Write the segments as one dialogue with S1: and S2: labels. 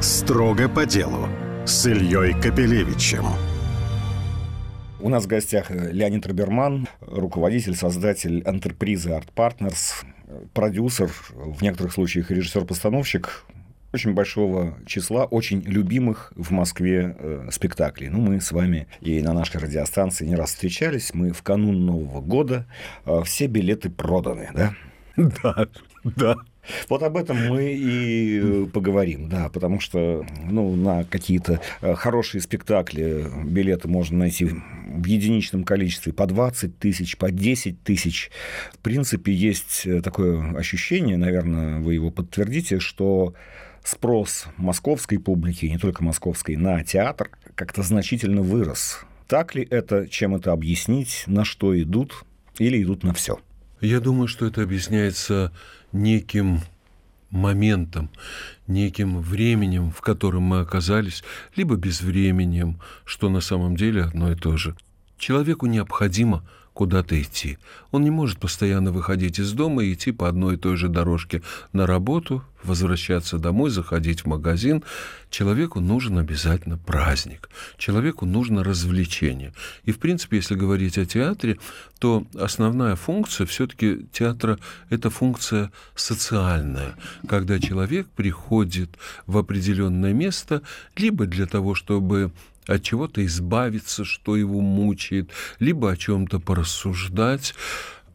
S1: Строго по делу с Ильей Капелевичем.
S2: У нас в гостях Леонид Роберман, руководитель, создатель антрепризы Art Partners, продюсер, в некоторых случаях режиссер-постановщик очень большого числа очень любимых в Москве э, спектаклей. Ну, мы с вами и на нашей радиостанции не раз встречались. Мы в канун Нового года. Э, все билеты проданы, да?
S3: Да, да.
S2: Вот об этом мы и э, поговорим, да, потому что ну, на какие-то э, хорошие спектакли билеты можно найти в единичном количестве по 20 тысяч, по 10 тысяч. В принципе, есть э, такое ощущение, наверное, вы его подтвердите, что спрос московской публики, не только московской, на театр как-то значительно вырос. Так ли это, чем это объяснить, на что идут или идут на все?
S3: Я думаю, что это объясняется неким моментом, неким временем, в котором мы оказались, либо безвременем, что на самом деле одно и то же. Человеку необходимо куда-то идти. Он не может постоянно выходить из дома и идти по одной и той же дорожке на работу, возвращаться домой, заходить в магазин. Человеку нужен обязательно праздник. Человеку нужно развлечение. И, в принципе, если говорить о театре, то основная функция все-таки театра – это функция социальная, когда человек приходит в определенное место либо для того, чтобы от чего-то избавиться, что его мучает, либо о чем-то порассуждать,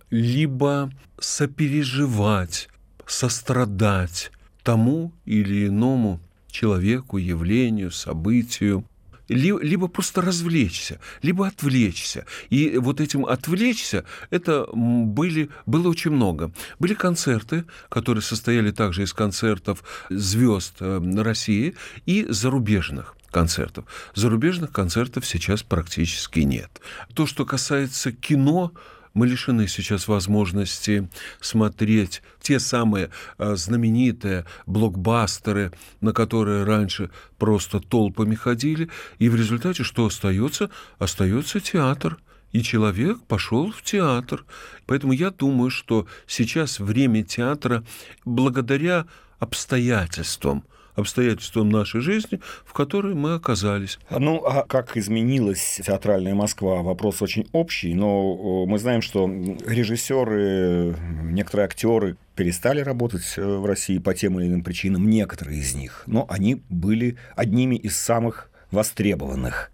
S3: либо сопереживать, сострадать тому или иному человеку, явлению, событию, либо просто развлечься, либо отвлечься. И вот этим отвлечься, это были, было очень много. Были концерты, которые состояли также из концертов звезд э, России и зарубежных концертов. Зарубежных концертов сейчас практически нет. То, что касается кино, мы лишены сейчас возможности смотреть те самые а, знаменитые блокбастеры, на которые раньше просто толпами ходили, и в результате что остается? Остается театр. И человек пошел в театр. Поэтому я думаю, что сейчас время театра, благодаря обстоятельствам, обстоятельствам нашей жизни, в которой мы оказались.
S2: Ну, а как изменилась театральная Москва? Вопрос очень общий, но мы знаем, что режиссеры, некоторые актеры перестали работать э, в России по тем или иным причинам, некоторые из них, но они были одними из самых востребованных.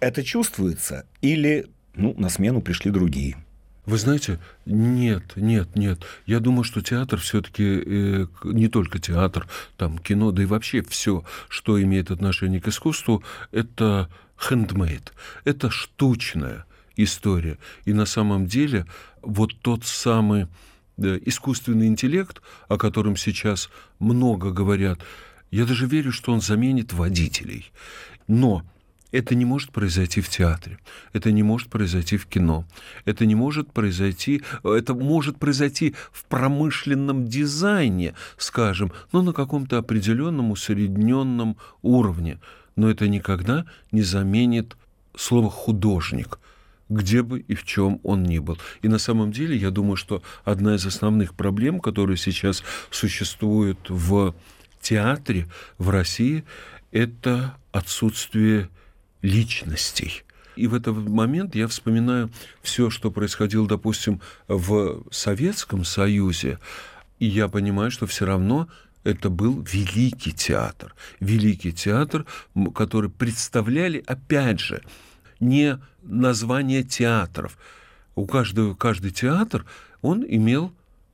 S2: Это чувствуется или ну, на смену пришли другие?
S3: Вы знаете, нет, нет, нет. Я думаю, что театр все-таки э, не только театр, там кино, да и вообще все, что имеет отношение к искусству, это handmade, это штучная история. И на самом деле вот тот самый да, искусственный интеллект, о котором сейчас много говорят, я даже верю, что он заменит водителей. Но это не может произойти в театре, это не может произойти в кино, это не может произойти, это может произойти в промышленном дизайне, скажем, но на каком-то определенном усредненном уровне. Но это никогда не заменит слово «художник», где бы и в чем он ни был. И на самом деле я думаю, что одна из основных проблем, которые сейчас существуют в театре в России, это отсутствие личностей. И в этот момент я вспоминаю все, что происходило, допустим, в Советском Союзе, и я понимаю, что все равно это был великий театр. Великий театр, который представляли, опять же, не название театров. У каждого, каждый театр, он имел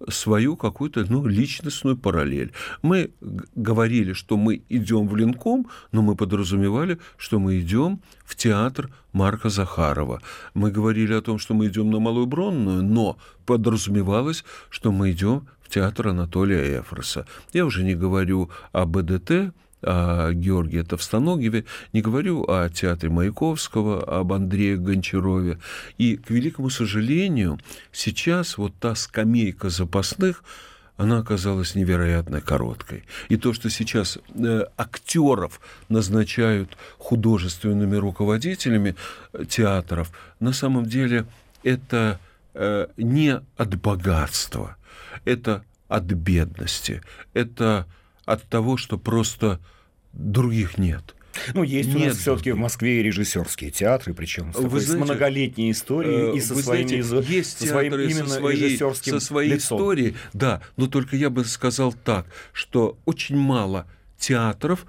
S3: свою какую-то ну, личностную параллель. Мы говорили, что мы идем в Ленком, но мы подразумевали, что мы идем в театр Марка Захарова. Мы говорили о том, что мы идем на Малую Бронную, но подразумевалось, что мы идем в театр Анатолия Эфроса. Я уже не говорю о БДТ, о Георгии Товстоногеве, не говорю о театре Маяковского, об Андрее Гончарове. И, к великому сожалению, сейчас вот та скамейка запасных, она оказалась невероятно короткой. И то, что сейчас э, актеров назначают художественными руководителями э, театров, на самом деле это э, не от богатства, это от бедности, это от того, что просто других нет.
S2: Ну, есть Нет, у нас все-таки в Москве режиссерские театры, причем с, такой, знаете, с многолетней историей и со своим,
S3: знаете, есть со своим именно со своей, со своей лицом. историей, да, но только я бы сказал так, что очень мало театров,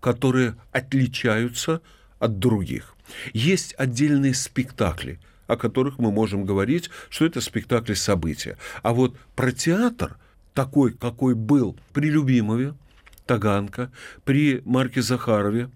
S3: которые отличаются от других. Есть отдельные спектакли, о которых мы можем говорить, что это спектакли события. А вот про театр, такой, какой был при Любимове, Таганка, при Марке Захарове,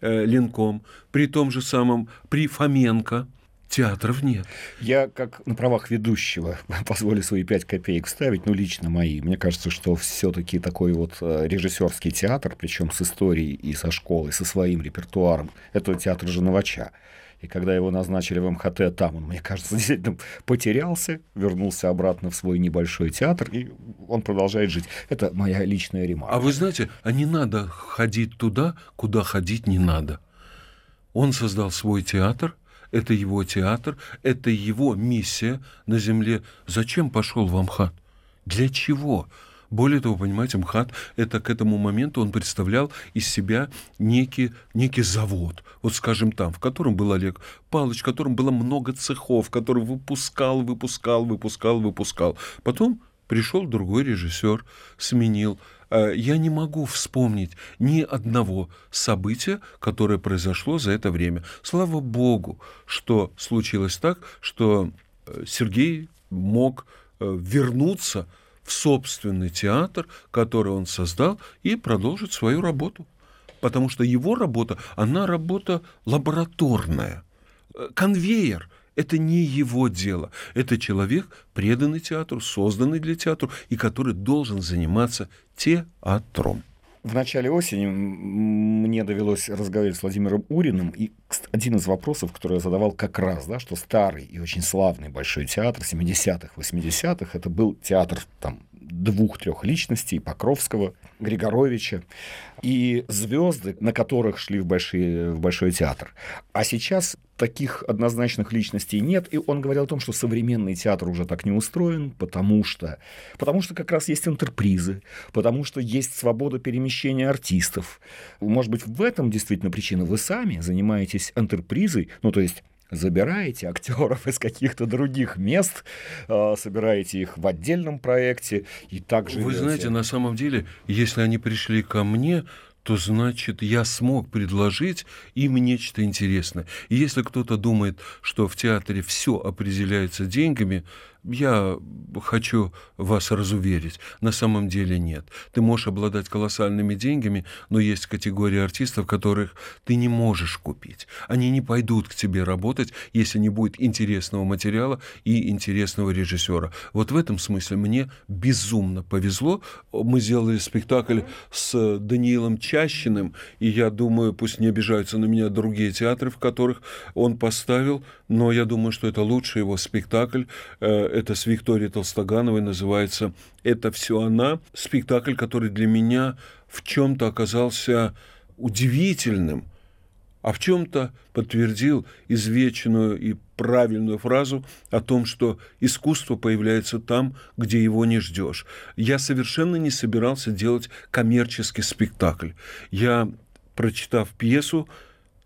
S3: э, Ленком, при том же самом, при Фоменко, Театров нет.
S2: Я, как на правах ведущего, позволю свои пять копеек вставить, ну, лично мои. Мне кажется, что все-таки такой вот э, режиссерский театр, причем с историей и со школой, со своим репертуаром, это театр Женовача. И когда его назначили в МХТ, там он, мне кажется, действительно потерялся, вернулся обратно в свой небольшой театр, и он продолжает жить. Это моя личная ремарка.
S3: А вы знаете, а не надо ходить туда, куда ходить не надо. Он создал свой театр, это его театр, это его миссия на земле. Зачем пошел в Амхат? Для чего? Более того, понимаете, МХАТ, это к этому моменту он представлял из себя некий, некий завод, вот скажем там, в котором был Олег Павлович, в котором было много цехов, который выпускал, выпускал, выпускал, выпускал. Потом пришел другой режиссер, сменил. Э, я не могу вспомнить ни одного события, которое произошло за это время. Слава Богу, что случилось так, что э, Сергей мог э, вернуться в собственный театр, который он создал, и продолжить свою работу. Потому что его работа, она работа лабораторная. Э, конвейер – это не его дело. Это человек, преданный театру, созданный для театра, и который должен заниматься театром.
S2: В начале осени мне довелось разговаривать с Владимиром Уриным, и один из вопросов, который я задавал как раз, да, что старый и очень славный Большой театр 70-х, 80-х, это был театр там двух-трех личностей, Покровского, Григоровича, и звезды, на которых шли в, большие, в Большой театр. А сейчас таких однозначных личностей нет, и он говорил о том, что современный театр уже так не устроен, потому что, потому что как раз есть интерпризы, потому что есть свобода перемещения артистов. Может быть, в этом действительно причина. Вы сами занимаетесь интерпризой, ну, то есть забираете актеров из каких-то других мест, а, собираете их в отдельном проекте и также...
S3: Вы знаете, на самом деле, если они пришли ко мне, то значит я смог предложить им нечто интересное. И если кто-то думает, что в театре все определяется деньгами, я хочу вас разуверить, на самом деле нет. Ты можешь обладать колоссальными деньгами, но есть категория артистов, которых ты не можешь купить. Они не пойдут к тебе работать, если не будет интересного материала и интересного режиссера. Вот в этом смысле мне безумно повезло. Мы сделали спектакль с Даниилом Чащиным, и я думаю, пусть не обижаются на меня другие театры, в которых он поставил, но я думаю, что это лучший его спектакль э, это с Викторией Толстогановой называется «Это все она». Спектакль, который для меня в чем-то оказался удивительным, а в чем-то подтвердил извечную и правильную фразу о том, что искусство появляется там, где его не ждешь. Я совершенно не собирался делать коммерческий спектакль. Я, прочитав пьесу,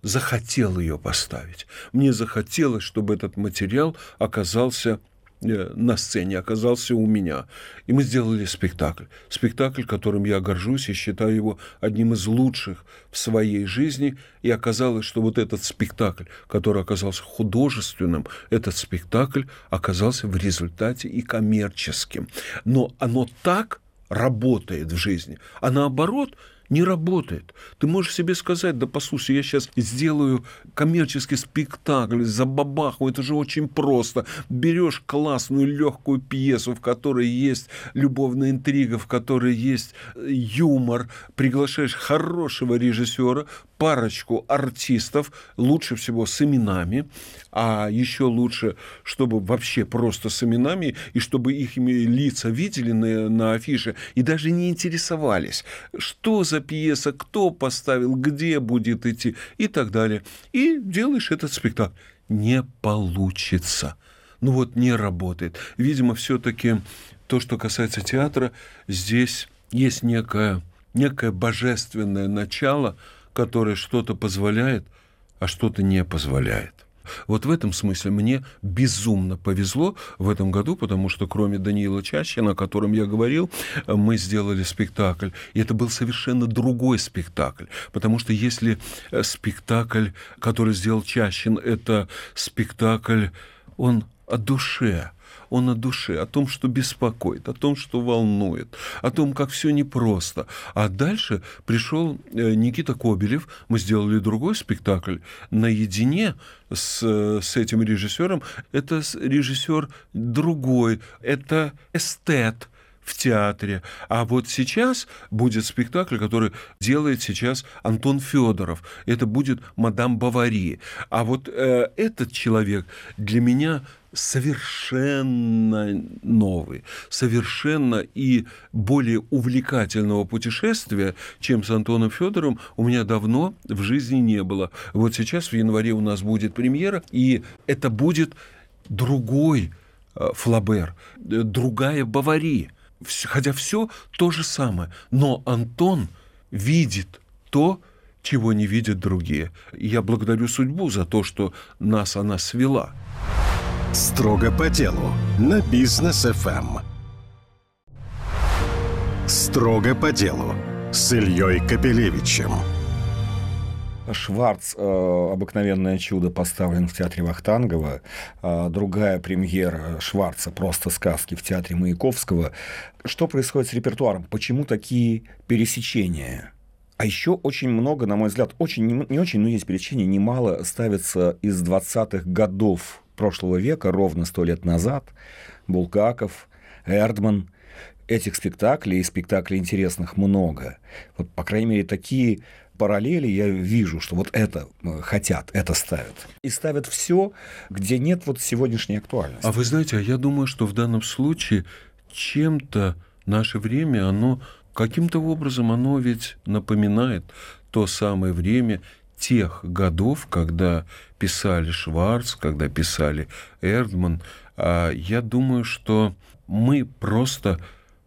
S3: захотел ее поставить. Мне захотелось, чтобы этот материал оказался на сцене оказался у меня. И мы сделали спектакль. Спектакль, которым я горжусь и считаю его одним из лучших в своей жизни. И оказалось, что вот этот спектакль, который оказался художественным, этот спектакль оказался в результате и коммерческим. Но оно так работает в жизни. А наоборот, не работает. Ты можешь себе сказать, да послушай, я сейчас сделаю коммерческий спектакль, за бабаху, это же очень просто. Берешь классную легкую пьесу, в которой есть любовная интрига, в которой есть юмор, приглашаешь хорошего режиссера, парочку артистов, лучше всего с именами, а еще лучше, чтобы вообще просто с именами, и чтобы их лица видели на, на афише, и даже не интересовались, что за пьеса, кто поставил, где будет идти, и так далее. И делаешь этот спектакль. Не получится. Ну вот не работает. Видимо, все-таки то, что касается театра, здесь есть некая некое божественное начало, которое что-то позволяет, а что-то не позволяет. Вот в этом смысле мне безумно повезло в этом году, потому что кроме Даниила Чащина, о котором я говорил, мы сделали спектакль. И это был совершенно другой спектакль. Потому что если э, спектакль, который сделал Чащин, это спектакль, он о душе, он о душе, о том, что беспокоит, о том, что волнует, о том, как все непросто. А дальше пришел э, Никита Кобелев, мы сделали другой спектакль наедине с, с этим режиссером. Это режиссер другой, это эстет, в театре. А вот сейчас будет спектакль, который делает сейчас Антон Федоров. Это будет «Мадам Бавари». А вот э, этот человек для меня совершенно новый, совершенно и более увлекательного путешествия, чем с Антоном Федоровым, у меня давно в жизни не было. Вот сейчас в январе у нас будет премьера, и это будет другой э, Флабер, другая Бавари. Хотя все то же самое. Но Антон видит то, чего не видят другие. я благодарю судьбу за то, что нас она свела.
S1: Строго по делу на бизнес ФМ. Строго по делу с Ильей Капелевичем.
S2: Шварц э, «Обыкновенное чудо» поставлен в театре Вахтангова. Э, другая премьера Шварца «Просто сказки» в театре Маяковского. Что происходит с репертуаром? Почему такие пересечения? А еще очень много, на мой взгляд, очень, не очень, но есть пересечения, немало ставится из 20-х годов прошлого века, ровно сто лет назад, Булгаков, Эрдман, этих спектаклей и спектаклей интересных много. Вот, по крайней мере, такие параллели я вижу, что вот это э, хотят, это ставят. И ставят все, где нет вот сегодняшней актуальности.
S3: А вы знаете, а я думаю, что в данном случае чем-то наше время, оно каким-то образом, оно ведь напоминает то самое время тех годов, когда писали Шварц, когда писали Эрдман, а я думаю, что мы просто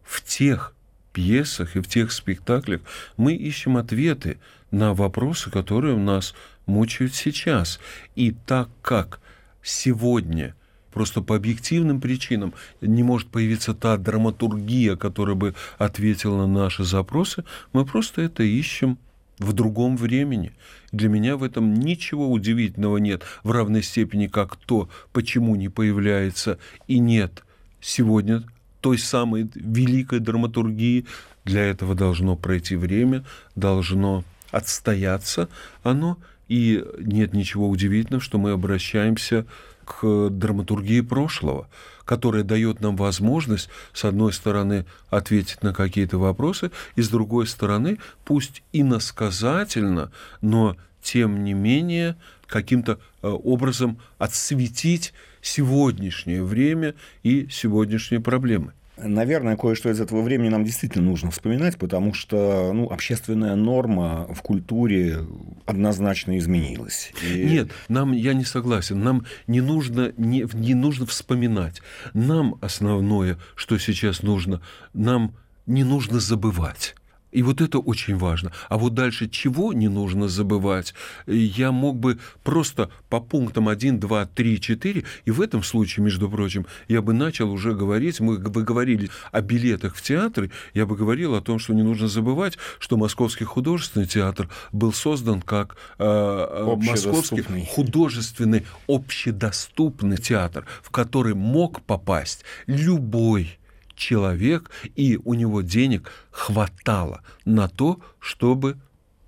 S3: в тех пьесах и в тех спектаклях мы ищем ответы на вопросы, которые у нас мучают сейчас. И так как сегодня просто по объективным причинам не может появиться та драматургия, которая бы ответила на наши запросы, мы просто это ищем в другом времени. Для меня в этом ничего удивительного нет в равной степени, как то, почему не появляется и нет сегодня той самой великой драматургии. Для этого должно пройти время, должно отстояться оно, и нет ничего удивительного, что мы обращаемся к драматургии прошлого, которая дает нам возможность, с одной стороны, ответить на какие-то вопросы, и с другой стороны, пусть иносказательно, но тем не менее каким-то э, образом отсветить сегодняшнее время и сегодняшние проблемы.
S2: Наверное, кое-что из этого времени нам действительно нужно вспоминать, потому что ну, общественная норма в культуре однозначно изменилась.
S3: И... Нет, нам я не согласен. Нам не нужно, не, не нужно вспоминать. Нам основное, что сейчас нужно, нам не нужно забывать. И вот это очень важно. А вот дальше чего не нужно забывать, я мог бы просто по пунктам 1, 2, 3, 4, и в этом случае, между прочим, я бы начал уже говорить, мы бы говорили о билетах в театры, я бы говорил о том, что не нужно забывать, что Московский художественный театр был создан как э, э Московский художественный общедоступный театр, в который мог попасть любой человек, и у него денег хватало на то, чтобы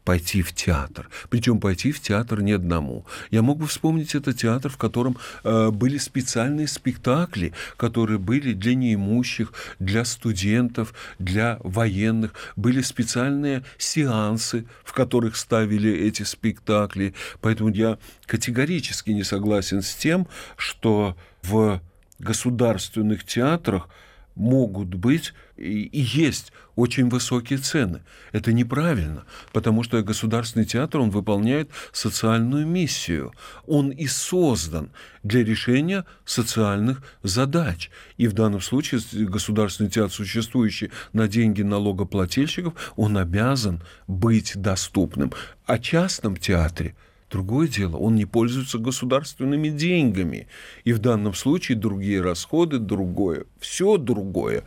S3: пойти в театр. Причем пойти в театр не одному. Я мог бы вспомнить этот театр, в котором э, были специальные спектакли, которые были для неимущих, для студентов, для военных. Были специальные сеансы, в которых ставили эти спектакли. Поэтому я категорически не согласен с тем, что в государственных театрах могут быть и есть очень высокие цены. Это неправильно, потому что государственный театр, он выполняет социальную миссию. Он и создан для решения социальных задач. И в данном случае государственный театр, существующий на деньги налогоплательщиков, он обязан быть доступным. О частном театре – Другое дело, он не пользуется государственными деньгами. И в данном случае другие расходы, другое, все другое.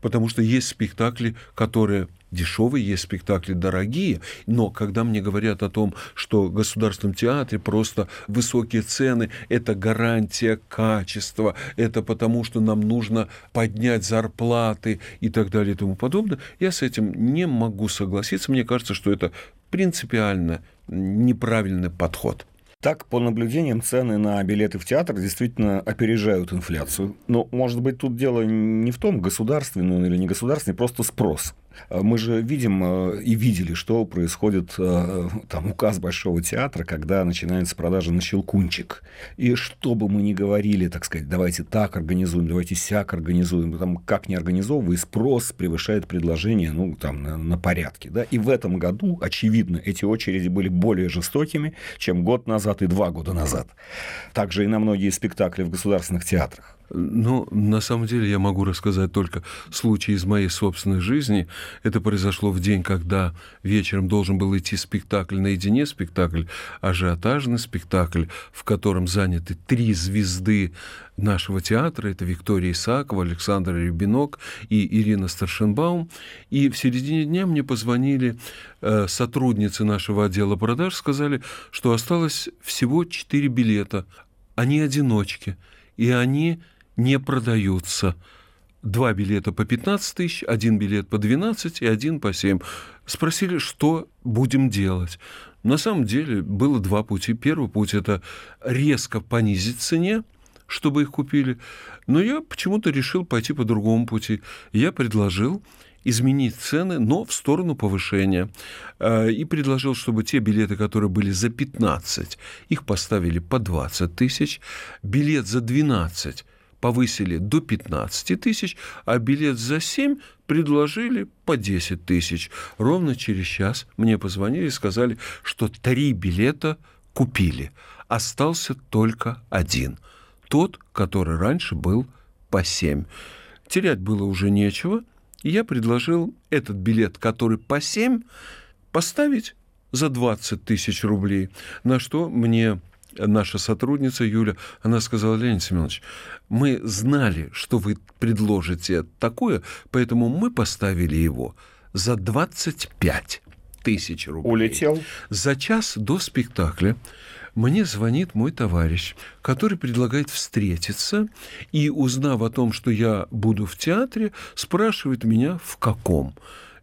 S3: Потому что есть спектакли, которые дешевые, есть спектакли дорогие, но когда мне говорят о том, что в государственном театре просто высокие цены, это гарантия качества, это потому, что нам нужно поднять зарплаты и так далее и тому подобное, я с этим не могу согласиться. Мне кажется, что это принципиально неправильный подход.
S2: Так, по наблюдениям, цены на билеты в театр действительно опережают инфляцию. Но, может быть, тут дело не в том, государственный он или не государственный, просто спрос. А мы же видим э, и видели, что происходит э, там указ Большого театра, когда начинается продажа на щелкунчик. И что бы мы ни говорили, так сказать, давайте так организуем, давайте сяк организуем, там как не организовывай, спрос превышает предложение, ну, там, на, на порядке. Да? И в этом году, очевидно, эти очереди были более жестокими, чем год назад и два года назад. Также и на многие спектакли в государственных театрах.
S3: Ну, на самом деле я могу рассказать только случай из моей собственной жизни. Это произошло в день, когда вечером должен был идти спектакль наедине, спектакль ажиотажный спектакль, в котором заняты три звезды нашего театра. Это Виктория Исакова, Александр Рябинок и Ирина Старшенбаум. И в середине дня мне позвонили э, сотрудницы нашего отдела продаж, сказали, что осталось всего четыре билета. Они одиночки, и они не продаются. Два билета по 15 тысяч, один билет по 12 и один по 7. Спросили, что будем делать. На самом деле было два пути. Первый путь – это резко понизить цене, чтобы их купили. Но я почему-то решил пойти по другому пути. Я предложил изменить цены, но в сторону повышения. Э, и предложил, чтобы те билеты, которые были за 15, их поставили по 20 тысяч, билет за 12 повысили до 15 тысяч, а билет за 7 предложили по 10 тысяч. Ровно через час мне позвонили и сказали, что три билета купили. Остался только один. Тот, который раньше был по 7. Терять было уже нечего, и я предложил этот билет, который по 7, поставить за 20 тысяч рублей, на что мне наша сотрудница Юля, она сказала, Леонид Семенович, мы знали, что вы предложите такое, поэтому мы поставили его за 25 тысяч рублей.
S2: Улетел.
S3: За час до спектакля мне звонит мой товарищ, который предлагает встретиться и, узнав о том, что я буду в театре, спрашивает меня, в каком.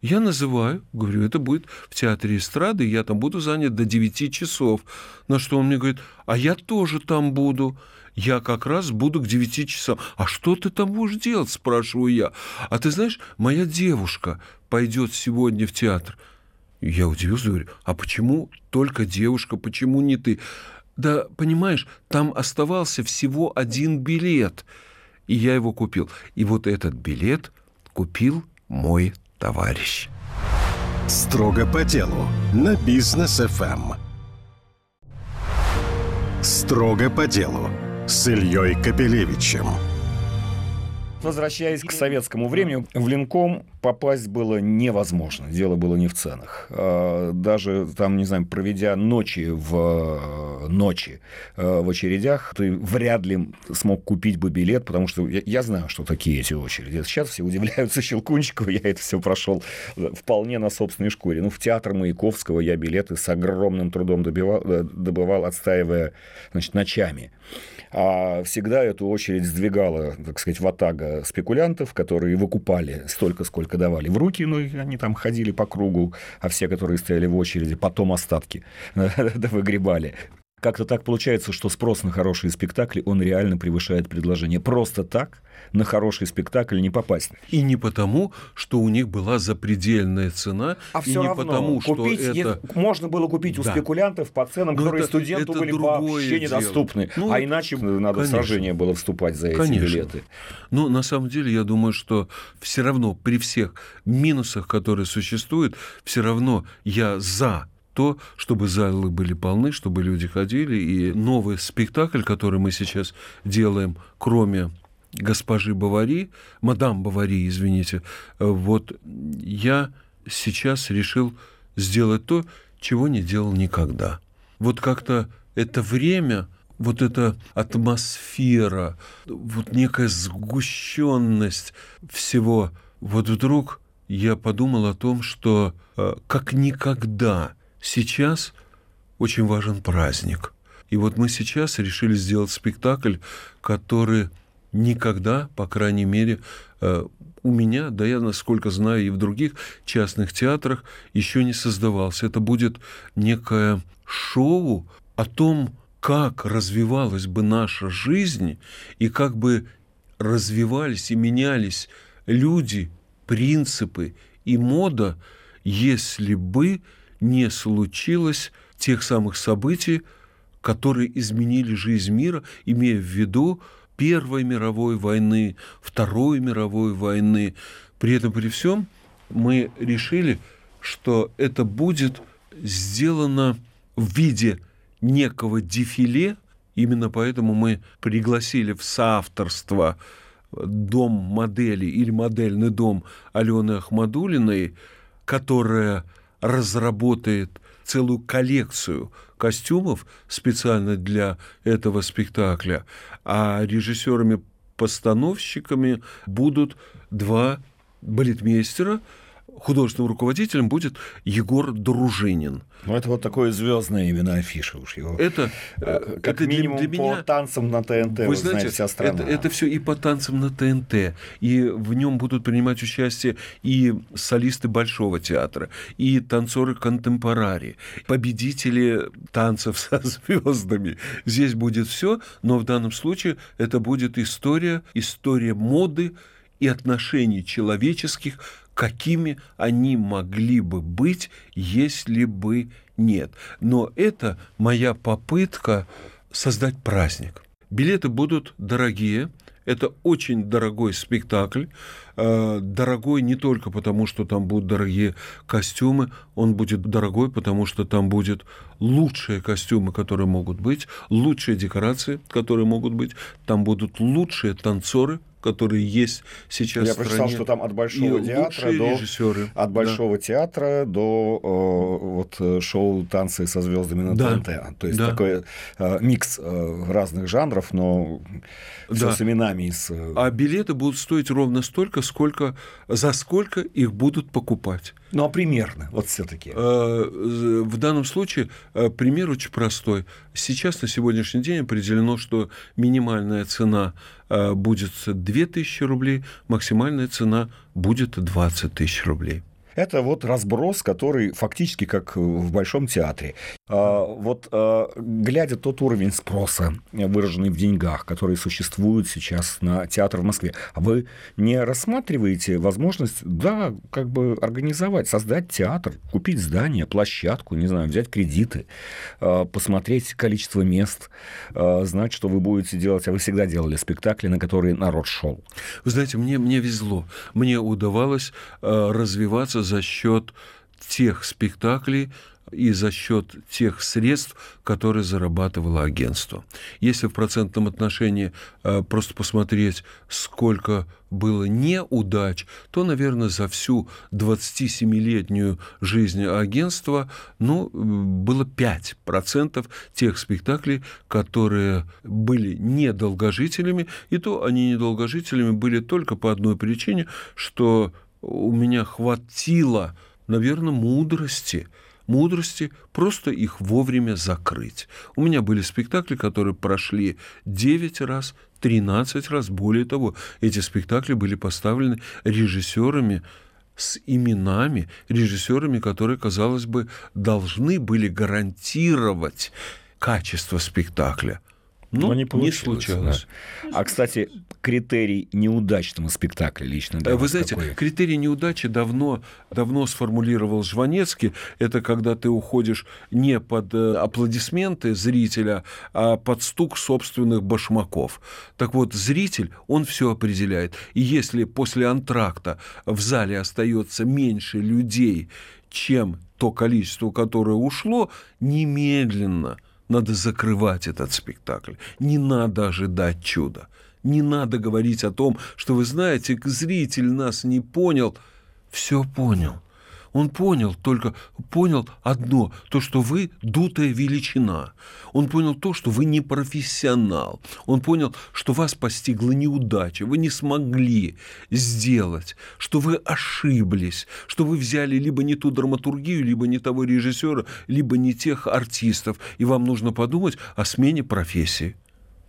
S3: Я называю, говорю, это будет в театре эстрады, я там буду занят до 9 часов. На что он мне говорит, а я тоже там буду. Я как раз буду к 9 часам. А что ты там будешь делать, спрашиваю я. А ты знаешь, моя девушка пойдет сегодня в театр. Я удивился, говорю, а почему только девушка, почему не ты? Да, понимаешь, там оставался всего один билет, и я его купил. И вот этот билет купил мой товарищ.
S1: Строго по делу на бизнес ФМ. Строго по делу с Ильей Капелевичем.
S2: Возвращаясь к советскому времени, в Линком попасть было невозможно. Дело было не в ценах. А, даже там, не знаю, проведя ночи в ночи а, в очередях, ты вряд ли смог купить бы билет, потому что я, я знаю, что такие эти очереди. Сейчас все удивляются Щелкунчикову, я это все прошел вполне на собственной шкуре. Ну, в театр Маяковского я билеты с огромным трудом добивал, э, добывал, отстаивая значит, ночами. А всегда эту очередь сдвигала, так сказать, ватага спекулянтов, которые выкупали столько, сколько давали в руки, ну, и они там ходили по кругу, а все, которые стояли в очереди, потом остатки выгребали. Как-то так получается, что спрос на хорошие спектакли, он реально превышает предложение. Просто так на хороший спектакль не попасть.
S3: И не потому, что у них была запредельная цена,
S2: а
S3: и
S2: все
S3: не
S2: равно
S3: потому,
S2: купить,
S3: что это...
S2: можно было купить у
S3: да.
S2: спекулянтов по ценам,
S3: Но
S2: которые
S3: это,
S2: студенту
S3: это
S2: были вообще
S3: дело.
S2: недоступны.
S3: Ну,
S2: а иначе надо
S3: конечно.
S2: в сражение было вступать за эти
S3: конечно.
S2: билеты.
S3: Но на самом деле я думаю, что все равно при всех минусах, которые существуют, все равно я за то, чтобы залы были полны, чтобы люди ходили. И новый спектакль, который мы сейчас делаем, кроме госпожи Бавари, мадам Бавари, извините, вот я сейчас решил сделать то, чего не делал никогда. Вот как-то это время, вот эта атмосфера, вот некая сгущенность всего, вот вдруг я подумал о том, что как никогда сейчас очень важен праздник. И вот мы сейчас решили сделать спектакль, который никогда, по крайней мере, у меня, да я насколько знаю, и в других частных театрах еще не создавался. Это будет некое шоу о том, как развивалась бы наша жизнь и как бы развивались и менялись люди, принципы и мода, если бы не случилось тех самых событий, которые изменили жизнь мира, имея в виду Первой мировой войны, Второй мировой войны. При этом, при всем, мы решили, что это будет сделано в виде некого дефиле. Именно поэтому мы пригласили в соавторство дом модели или модельный дом Алены Ахмадулиной, которая разработает целую коллекцию костюмов специально для этого спектакля, а режиссерами-постановщиками будут два балетмейстера, художественным руководителем будет Егор Дружинин.
S2: Ну, это вот такое звездное имя на афише уж его.
S3: Это,
S2: как
S3: это
S2: минимум
S3: для, для
S2: по
S3: меня...
S2: танцам на ТНТ,
S3: вы,
S2: вы
S3: знаете,
S2: знаете, вся страна.
S3: Это, это все и по танцам на ТНТ, и в нем будут принимать участие и солисты Большого театра, и танцоры контемпорари, победители танцев со звездами. Здесь будет все, но в данном случае это будет история, история моды и отношений человеческих какими они могли бы быть, если бы нет. Но это моя попытка создать праздник. Билеты будут дорогие, это очень дорогой спектакль, дорогой не только потому, что там будут дорогие костюмы, он будет дорогой, потому что там будут лучшие костюмы, которые могут быть, лучшие декорации, которые могут быть, там будут лучшие танцоры, которые есть сейчас
S2: Я
S3: в стране.
S2: прочитал, что там от Большого
S3: и
S2: театра до
S3: режиссеры.
S2: от Большого
S3: да.
S2: театра до э, вот шоу танцы со звездами на
S3: да.
S2: ТНТ. То есть
S3: да.
S2: такой э, микс э, разных жанров, но все
S3: Да.
S2: с именами. и с, э,
S3: А билеты будут стоить ровно столько, сколько за сколько их будут покупать.
S2: Ну, а примерно, вот все-таки.
S3: Э, В данном случае э, пример очень простой. Сейчас на сегодняшний день определено, что минимальная цена э, будет 2000 рублей, максимальная цена будет 20 тысяч рублей.
S2: Это вот разброс, который фактически как в Большом театре. А, вот а, глядя тот уровень спроса, выраженный в деньгах, который существует сейчас на театр в Москве, а вы не рассматриваете возможность, да, как бы организовать, создать театр, купить здание, площадку, не знаю, взять кредиты, посмотреть количество мест, знать, что вы будете делать, а вы всегда делали спектакли, на которые народ шел.
S3: Вы знаете, мне, мне везло. Мне удавалось э, развиваться за счет тех спектаклей и за счет тех средств, которые зарабатывало агентство. Если в процентном отношении э, просто посмотреть, сколько было неудач, то, наверное, за всю 27-летнюю жизнь агентства ну, было 5% тех спектаклей, которые были недолгожителями, и то они недолгожителями были только по одной причине, что у меня хватило, наверное, мудрости, мудрости просто их вовремя закрыть. У меня были спектакли, которые прошли 9 раз, 13 раз. Более того, эти спектакли были поставлены режиссерами с именами, режиссерами, которые, казалось бы, должны были гарантировать качество спектакля. Ну,
S2: Но
S3: не,
S2: не,
S3: не случалось.
S2: Да. А, кстати, критерий неудачного спектакля лично для
S3: Вы знаете,
S2: какой?
S3: критерий неудачи давно, давно сформулировал Жванецкий. Это когда ты уходишь не под э, аплодисменты зрителя, а под стук собственных башмаков. Так вот, зритель, он все определяет. И если после антракта в зале остается меньше людей, чем то количество, которое ушло, немедленно надо закрывать этот спектакль. Не надо ожидать чуда. Не надо говорить о том, что вы знаете, зритель нас не понял. Все понял. Он понял только понял одно, то, что вы дутая величина. Он понял то, что вы не профессионал. Он понял, что вас постигла неудача, вы не смогли сделать, что вы ошиблись, что вы взяли либо не ту драматургию, либо не того режиссера, либо не тех артистов, и вам нужно подумать о смене профессии.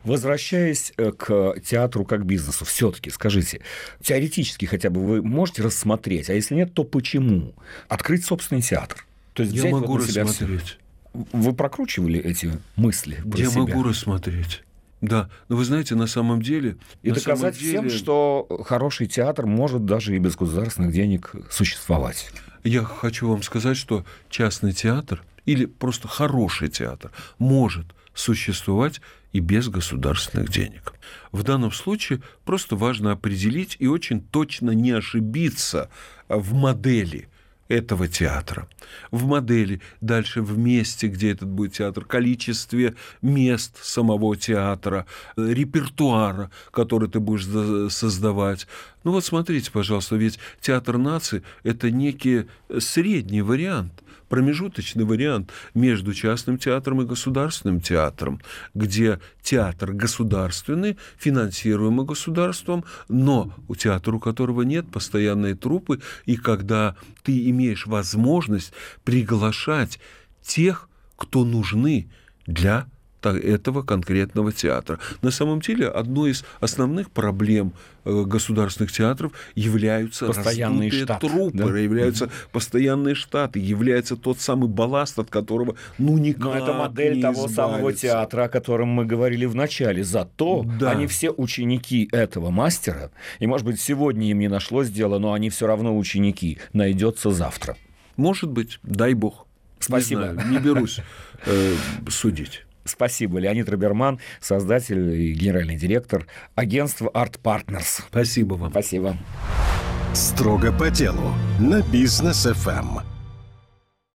S2: Возвращаясь э, к театру как бизнесу, все-таки скажите, теоретически хотя бы вы можете рассмотреть, а если нет, то почему? Открыть собственный театр. То есть
S3: Я могу
S2: вот
S3: рассмотреть.
S2: всё. Вы прокручивали эти мысли? Про
S3: Я
S2: себя?
S3: могу рассмотреть. Да, но вы знаете, на самом деле...
S2: И доказать
S3: деле,
S2: всем, что хороший театр может даже и без государственных денег существовать.
S3: Я хочу вам сказать, что частный театр или просто хороший театр может существовать и без государственных денег. В данном случае просто важно определить и очень точно не ошибиться в модели этого театра. В модели, дальше в месте, где этот будет театр, количестве мест самого театра, репертуара, который ты будешь создавать. Ну вот смотрите, пожалуйста, ведь театр нации – это некий средний вариант промежуточный вариант между частным театром и государственным театром, где театр государственный, финансируемый государством, но у театра, у которого нет постоянной трупы, и когда ты имеешь возможность приглашать тех, кто нужны для этого конкретного театра. На самом деле, одной из основных проблем э, государственных театров являются
S2: Постоянный
S3: раздутые
S2: штат,
S3: трупы,
S2: да?
S3: являются постоянные штаты, является тот самый балласт, от которого ну никак
S2: Но это модель
S3: не
S2: того самого
S3: избавиться.
S2: театра, о котором мы говорили в начале. Зато
S3: Да.
S2: они все ученики этого мастера, и, может быть, сегодня им не нашлось дела, но они все равно ученики. Найдется завтра.
S3: Может быть, дай бог.
S2: Спасибо.
S3: Не, знаю, не берусь э, судить.
S2: Спасибо. Леонид Роберман, создатель и генеральный директор агентства Art Partners.
S3: Спасибо вам.
S2: Спасибо.
S1: Строго по делу на бизнес ФМ.